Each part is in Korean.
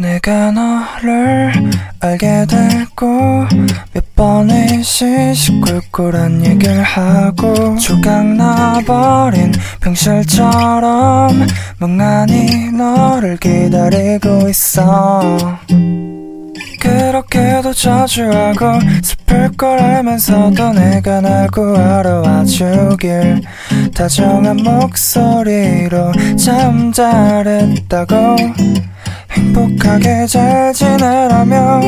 내가 너를 알게 되고 몇 번의 시시콜콜한 얘기를 하고 조각 나버린 병실처럼 멍하니 너를 기다리고 있어. 그렇게도 저주하고 슬플 걸 알면서도 내가 날 구하러 와주길 다정한 목소리로 참 잘했다고 행복하게 잘 지내라며.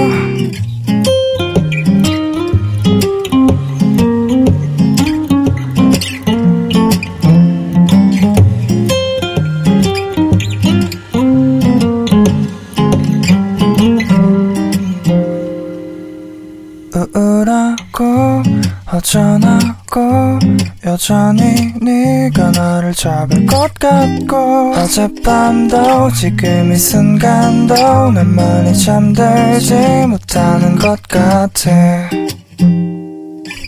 우울하고 허전하고 여전히 네가 나를 잡을 것 같고 어젯밤도 지금 이 순간도 웬만히 잠들지 못하는 것 같아.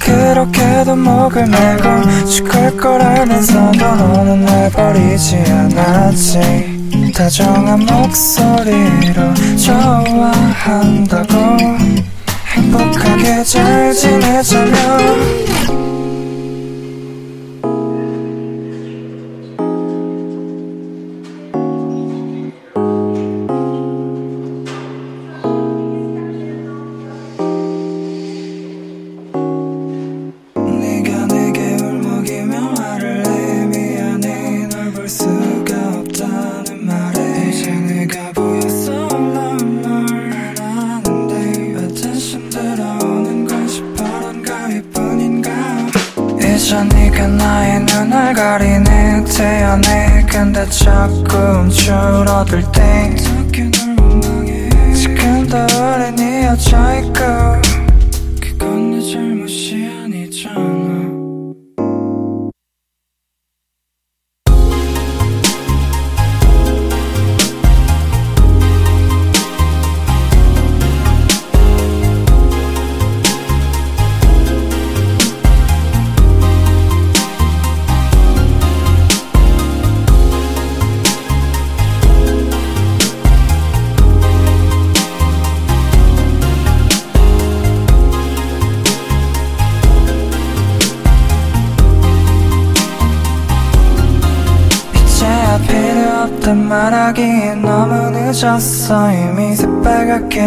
그렇게도 목을 메고 죽을 걸 알면서도 너는 날 버리지 않았지. 다정한 목소리로 좋아한다고 행복하게 잘 지내자며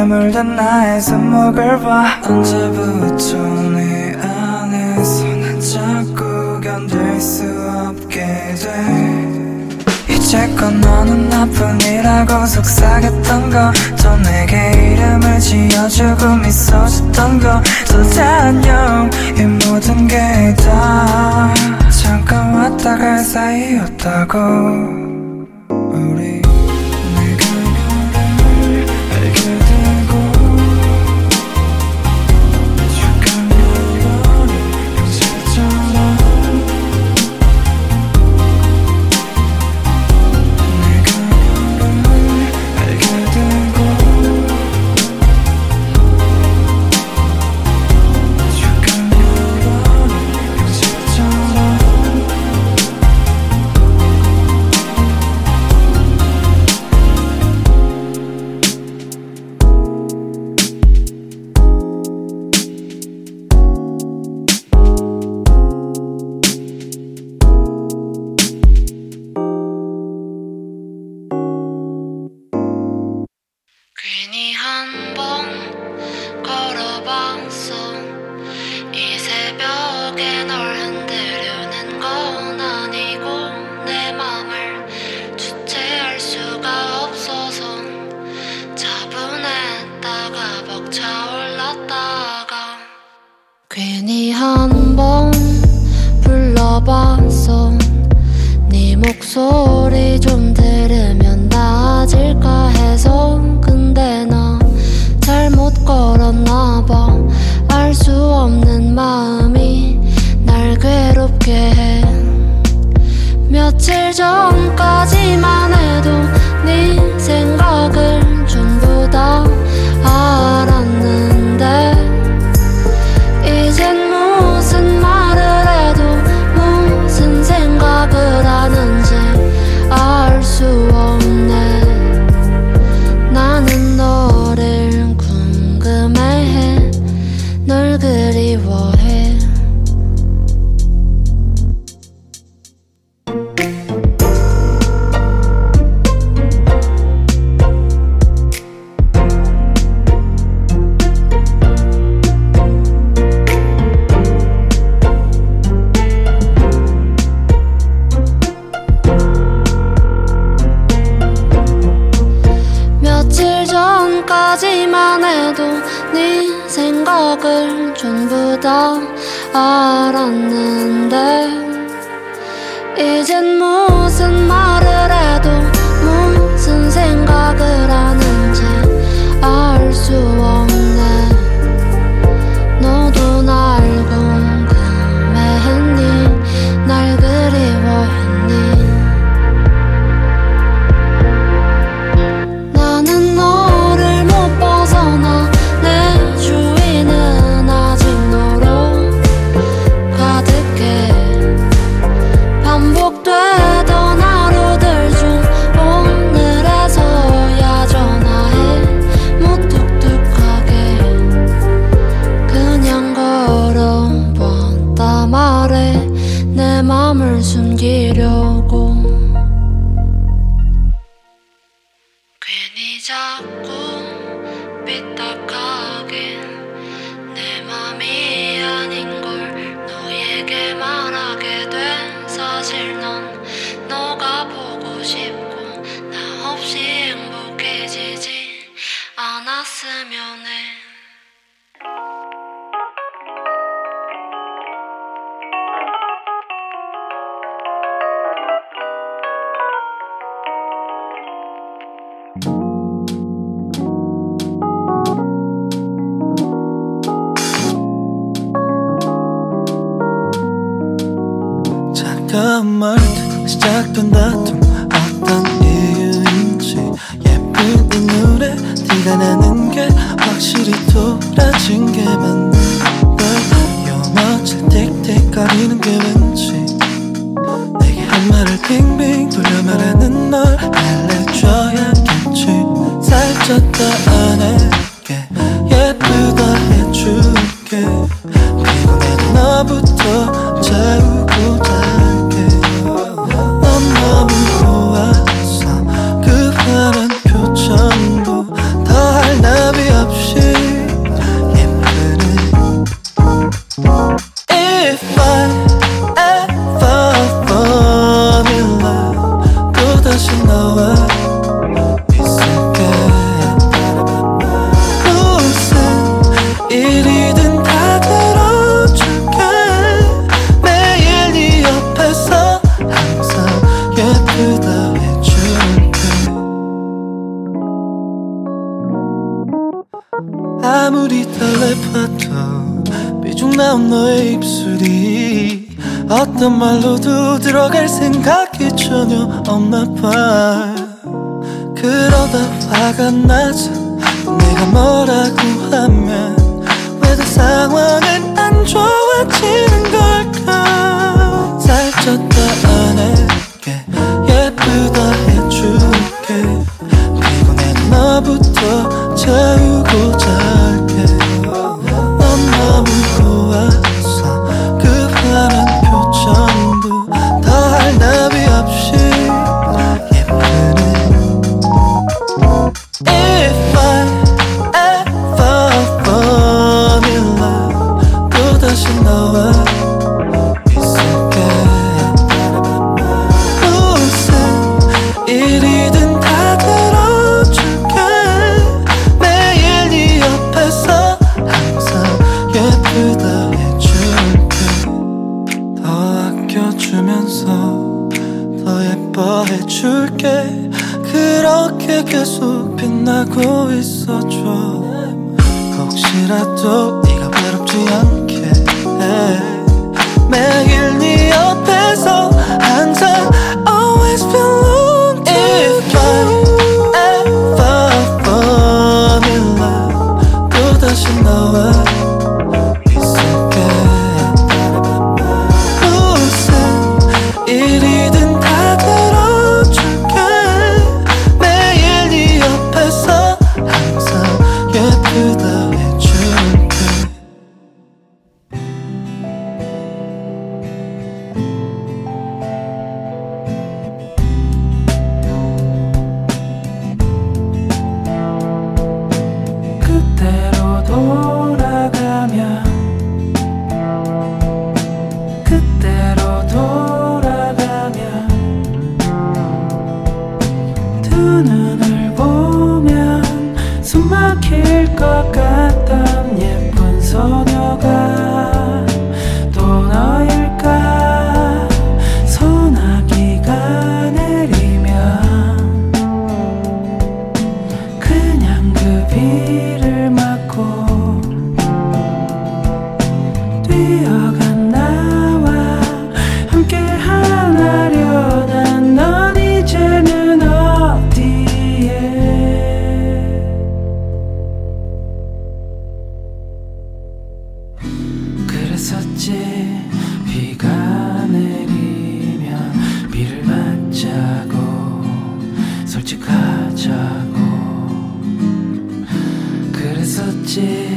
물든 나의 손목을 봐. 언제부터 내 안에서 난 자꾸 견딜 수 없게 돼. 이제껏 너는 나뿐이라고 속삭였던 거또 내게 이름을 지어주고 미소 짓던 거또 안녕 이 모든 게 다. 잠깐 왔다 갈 사이였다고 한번 불러봤어 네 목소리 좀 들으면 나아질까 해서 근데 나 잘못 걸었나 봐알 수 없는 마음이 날 괴롭게 해. 며칠 전까지만 해도 네 생각을 생각을 전부 다 알았네. 처음 말투 시작된 다툼 어떤 이유인지 예쁜 이 노래 네가 나는 게 확실히 돌아진 게 맞는 걸요 며칠 틱틱거리는 게 왠지 내게 한 말을 빙빙 돌려 말하는 널 알려줘야겠지. 살짝 더 안해 없나 봐 그러다 화가 나서 내가 뭐라고 하면 왜더 그 상황은 안 좋아지는 걸까? share.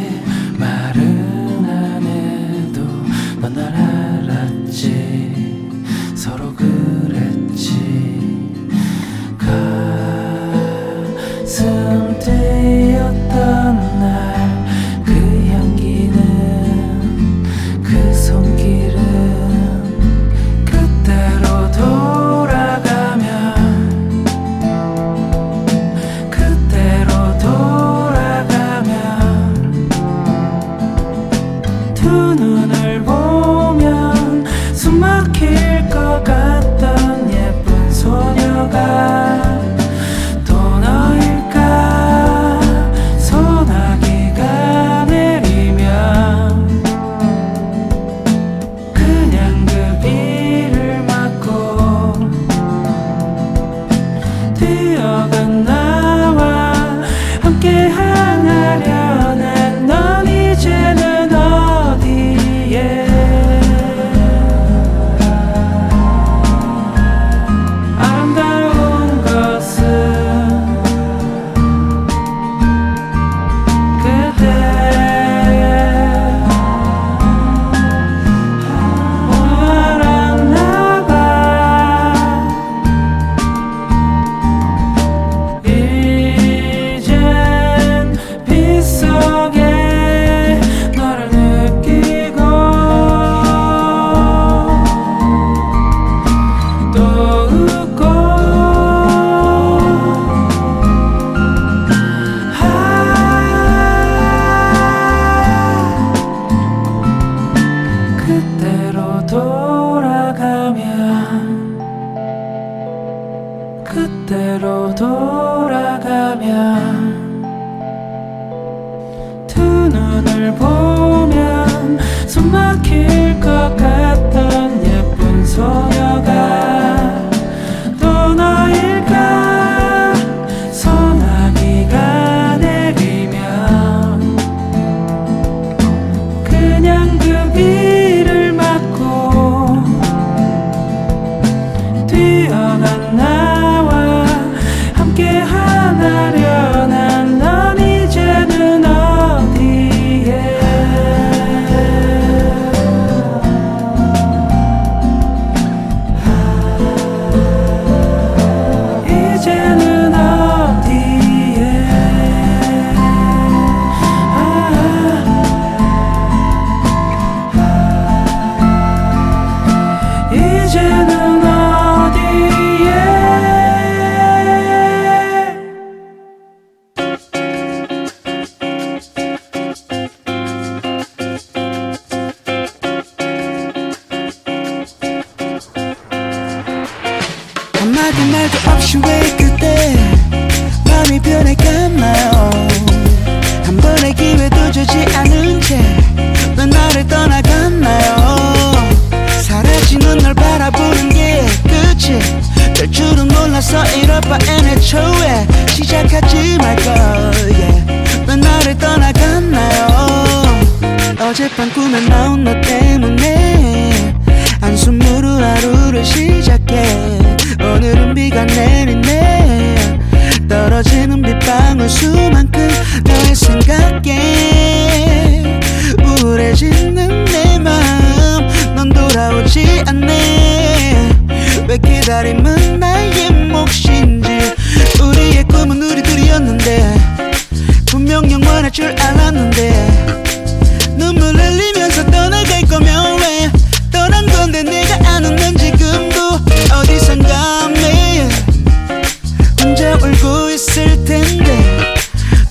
울고 있을 텐데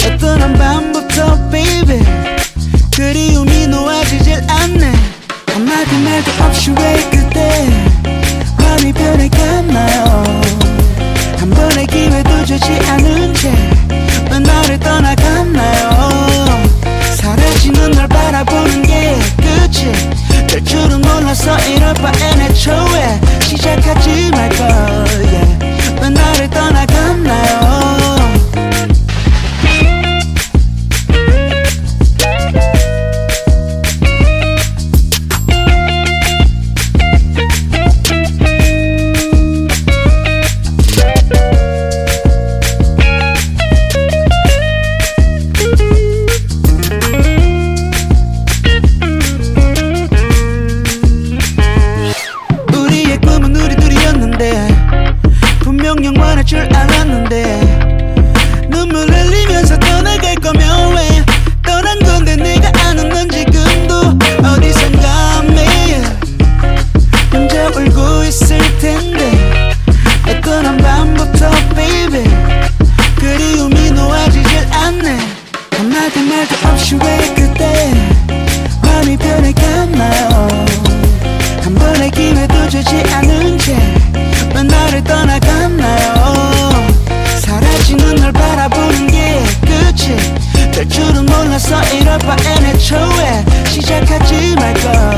어떤 한 밤부터 baby. 그리움이 놓아지질 않네. 한마디 말도 없이 왜 쓰지 않은 게왜 나를 떠나갔나요? 사라진 눈을 바라보는 게 끝이 될 줄은 몰라서 이럴 바엔 애초에 시작하지 말걸.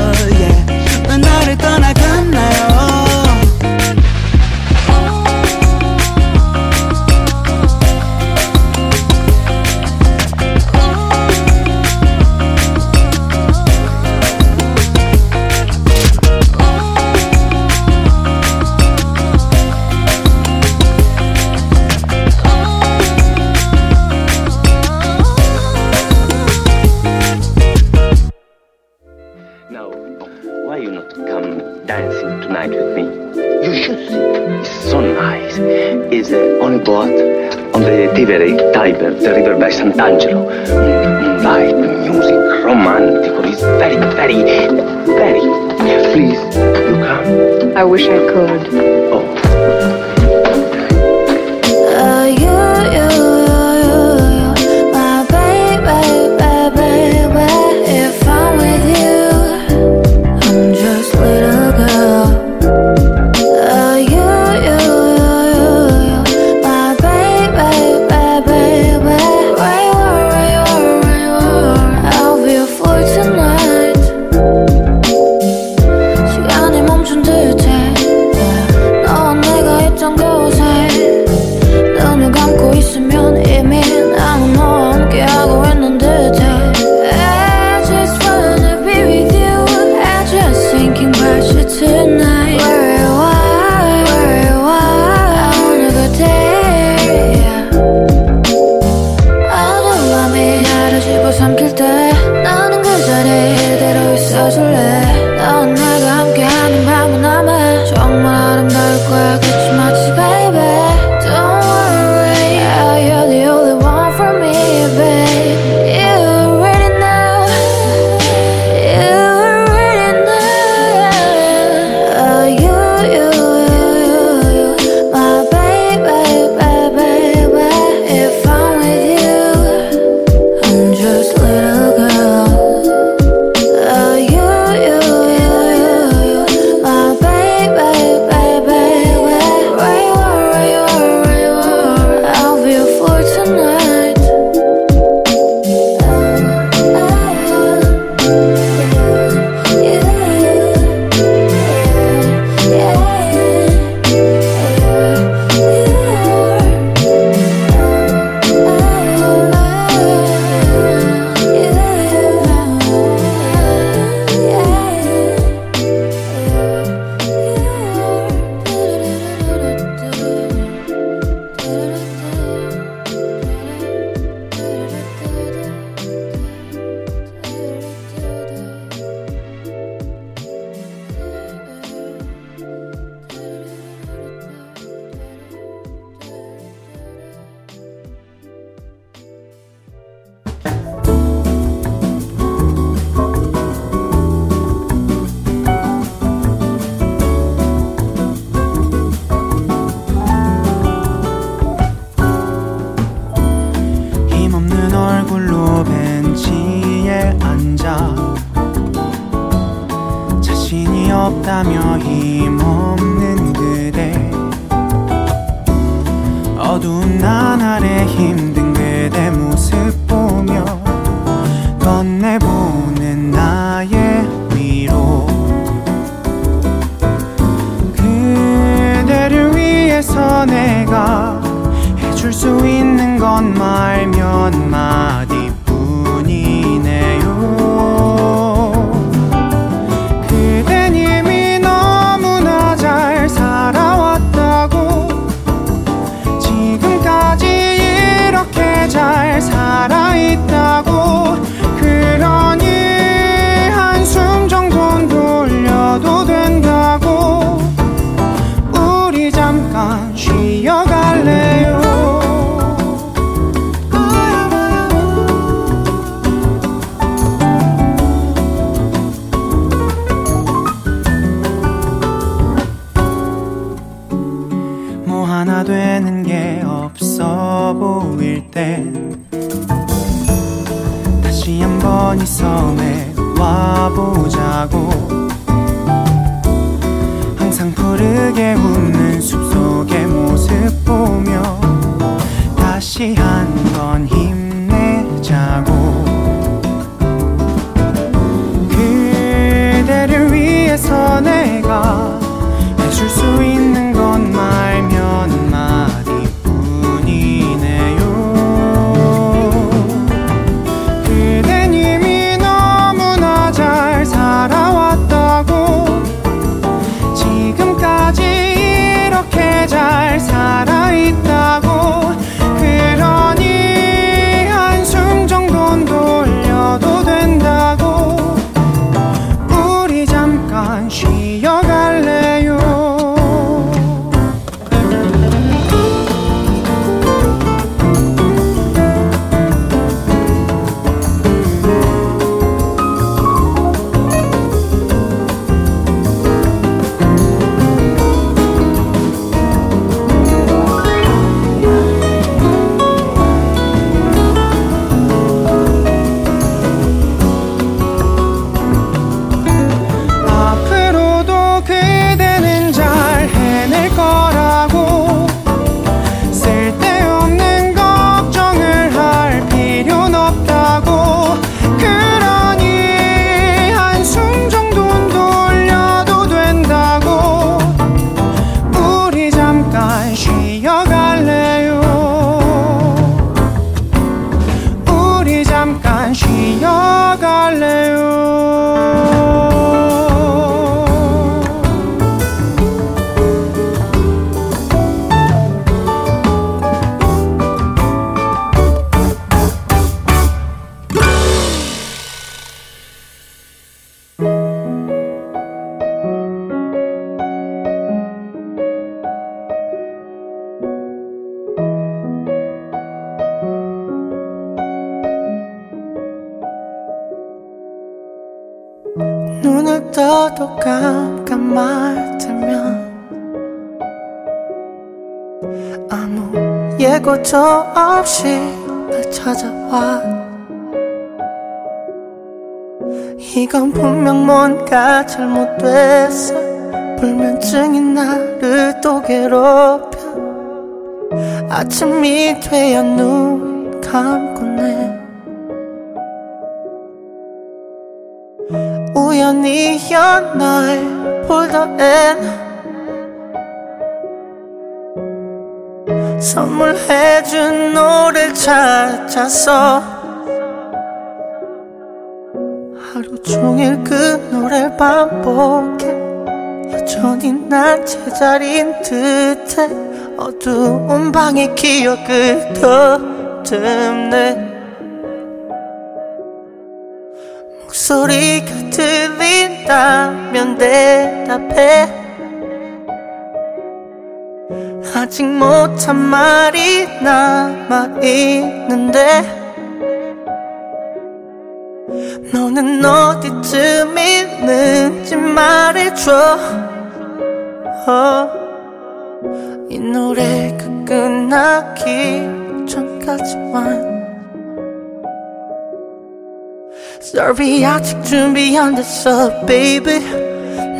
있어도 깜깜할 때면 아무 예고도 없이 날 찾아와. 이건 분명 뭔가 잘못됐어. 불면증이 나를 또 괴롭혀. 아침이 돼야 눈 감곤 해 우연히야 날 보더엔 선물해준 노래를 찾아서 하루 종일 그 노래를 반복해 여전히 난 제자리인 듯해 어두운 방의 기억을 더듬네 목소리가 들 린다면 대답해. 아직 못한 말이 남아있는데. 너는 어디쯤 있는지 말해줘. 어, 이 노래가 끝나기 전까지만 Sorry 아직 준비 안 됐어 baby.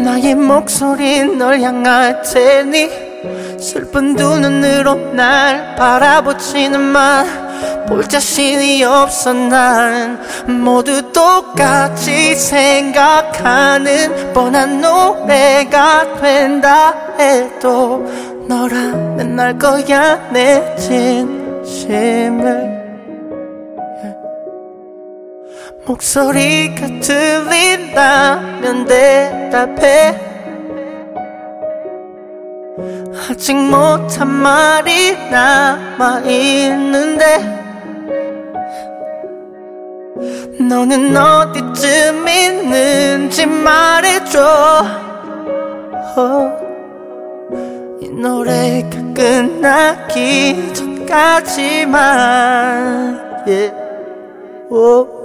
나의 목소린 널 향할 테니. 슬픈 두 눈으로 날 바라보지는만 볼 자신이 없어 난 모두 똑같이 생각하는 뻔한 노래가 된다 해도 너라면 알 거야 내 진심을 목소리가 들린다면 대답해. 아직 못한 말이 남아있는데. 너는 어디쯤 있는지 말해줘. 어, 이 노래가 끝나기 전까지만 yeah.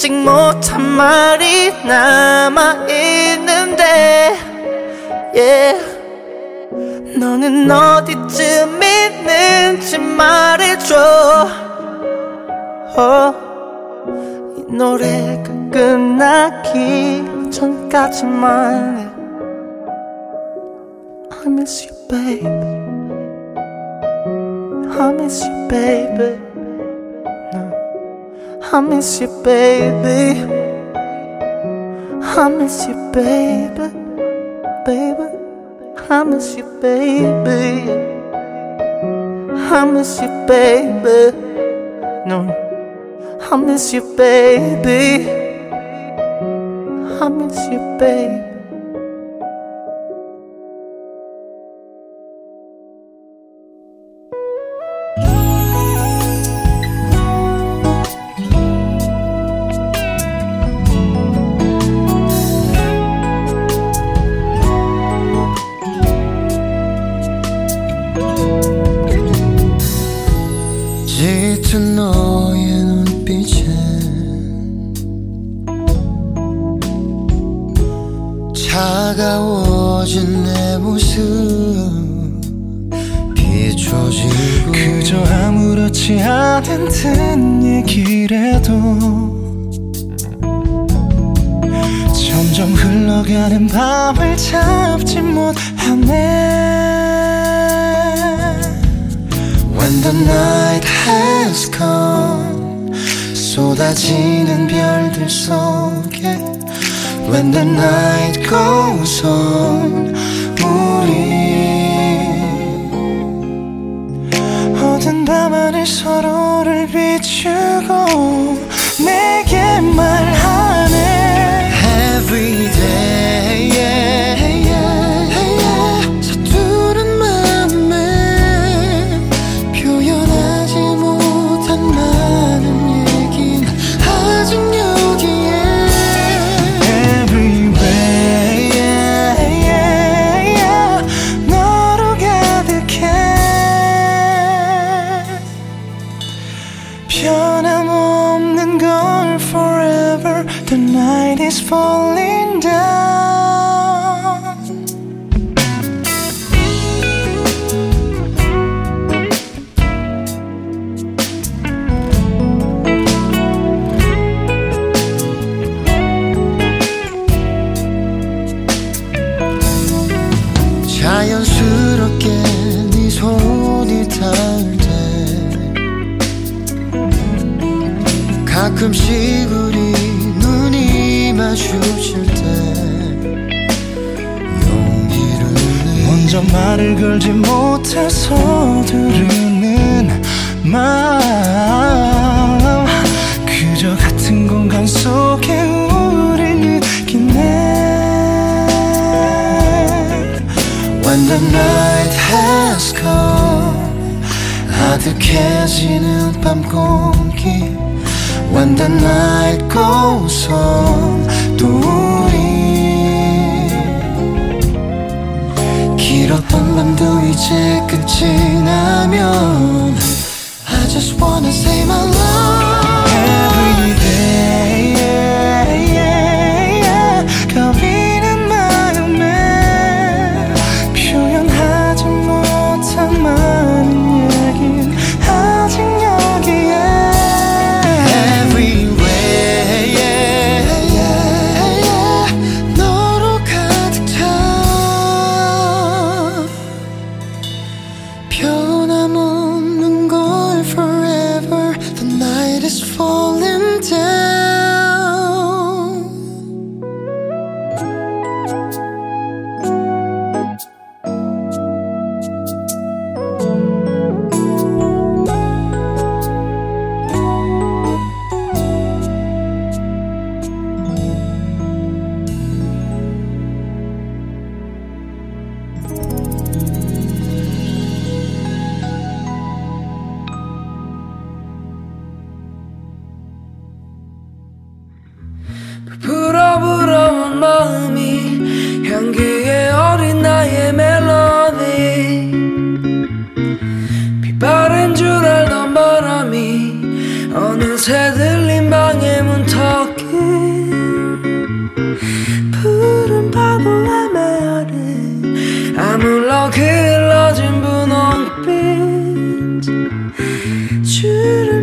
아직 못한 말이 남아있는데 yeah. 너는 어디쯤 있는지 말해줘 어, 이 노래가 끝나기 전까지만 I miss you baby I miss you baby. I miss you baby I miss you baby baby I miss you, baby. I miss you, baby. No, I miss you, baby. I miss you, baby.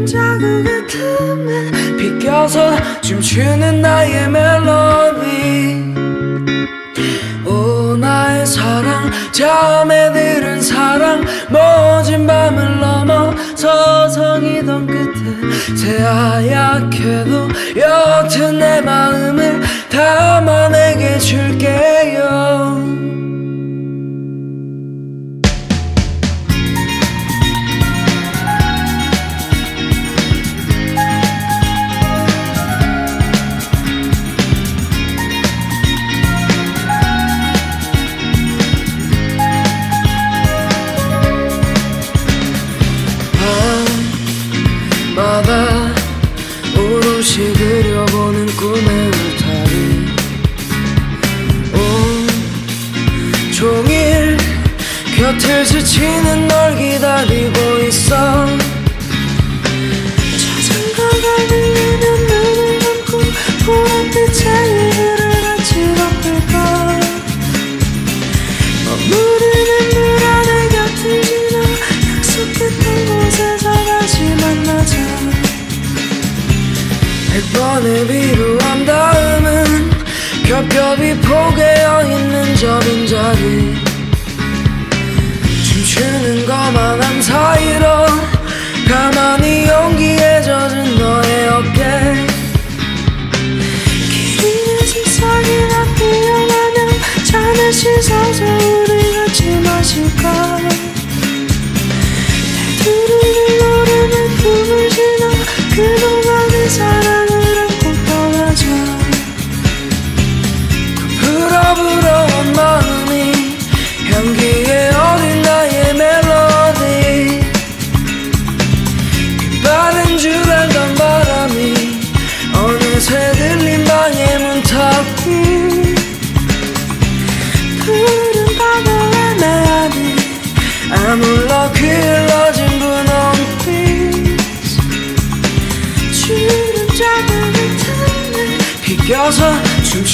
자국의 틈에 비껴서 춤추는 나의 멜로디. 오 나의 사랑. 잠에 들은 사랑. 멋진 밤을 넘어 서성이던 끝에 새하얗게도 여튼 내 마음을 담아내게 줄게요. 주는 것만한 사이로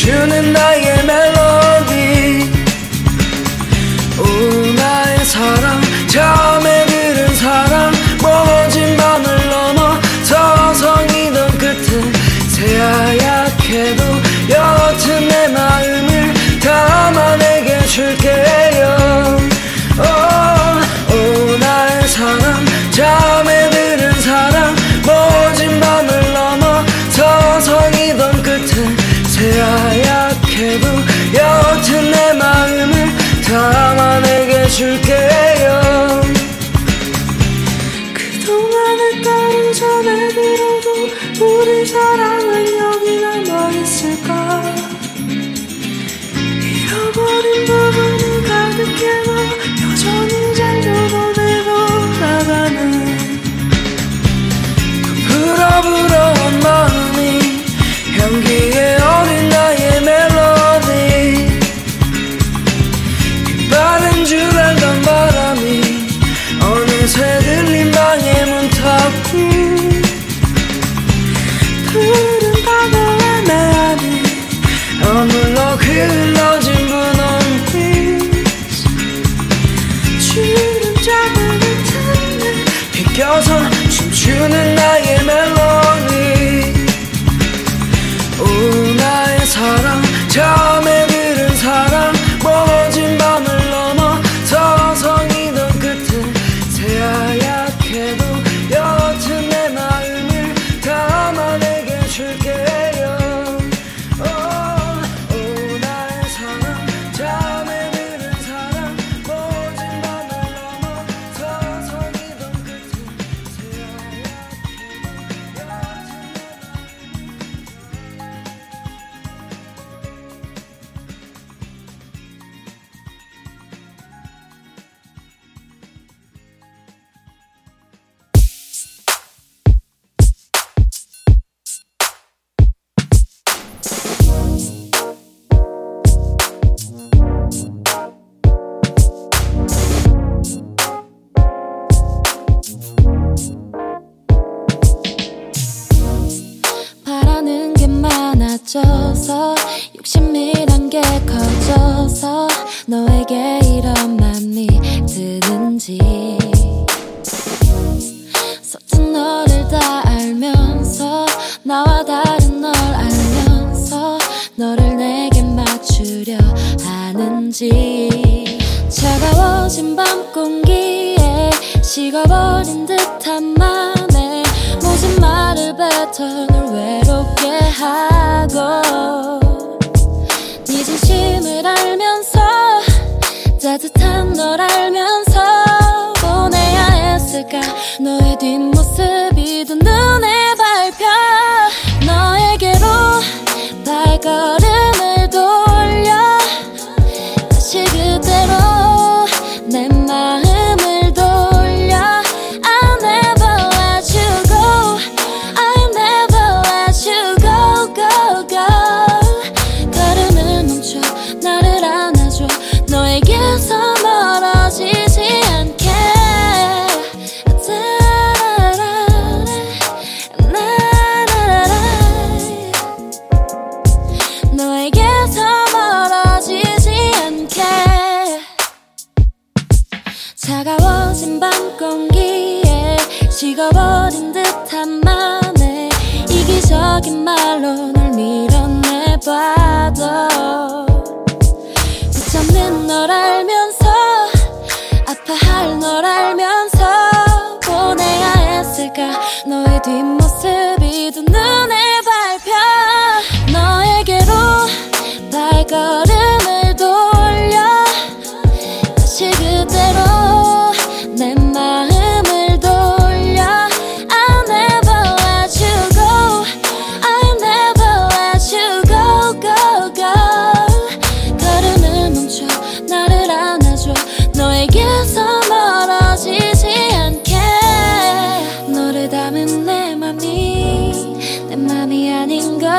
tuning out.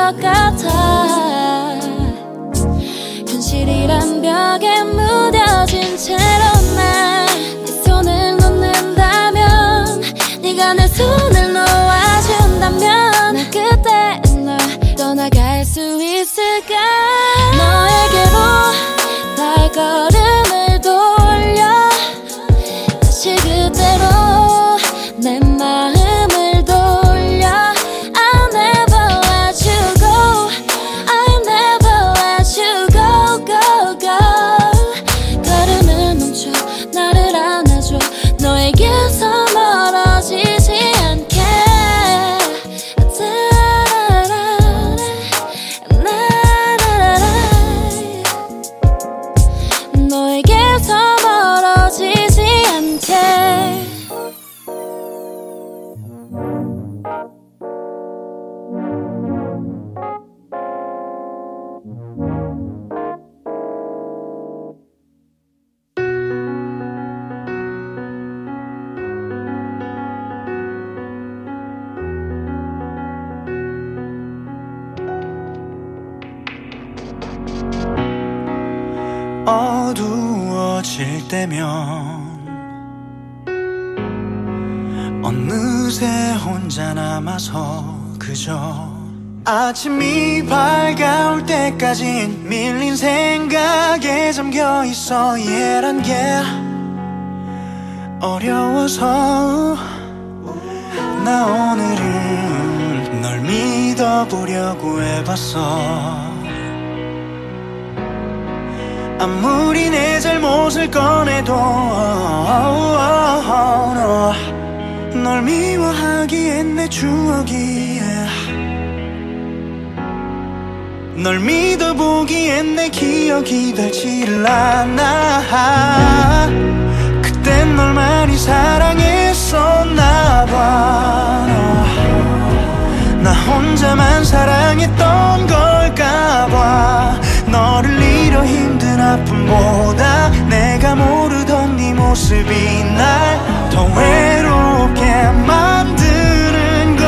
것 같아. 현실이란 벽에 어느새 혼자 남아서 그저? 아침이 밝아올 때까진 밀린 생각에 잠겨 있어 이해란 게 어려워서. 나 오늘은 널 믿어보려고 해봤어. 아무리 내 잘못을 꺼내도 널 미워하기엔 내 추억이 널 믿어보기엔 내 기억이 닿지를 않아. 그땐 널 많이 사랑했었나 봐나 혼자만 사랑했던 걸까 봐. 너를 잃어 힘든 아픔보다 내가 모르던 네 모습이 날 더 외롭게 만드는 걸.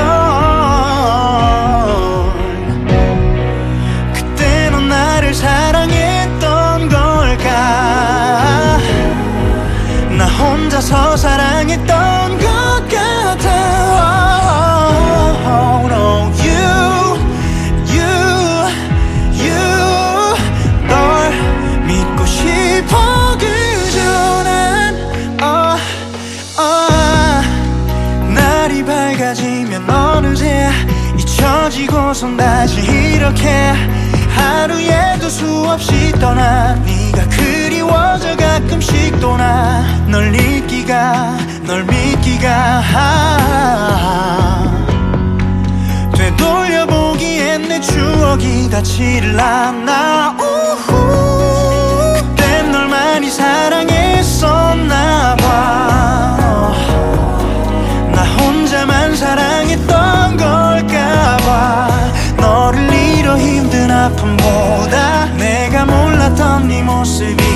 그때 넌 나를 사랑했던 걸까? 나 혼자서 사랑했던 노력해. 하루에도 수없이 떠나. 네가 그리워져 가끔씩 떠나. 널 잊기가 널 믿기가 아, 되돌려보기엔 내 추억이 다치를 않아. 우후. 그땐 널 많이 사랑해. 아픔보다 내가 몰랐던 네 모습이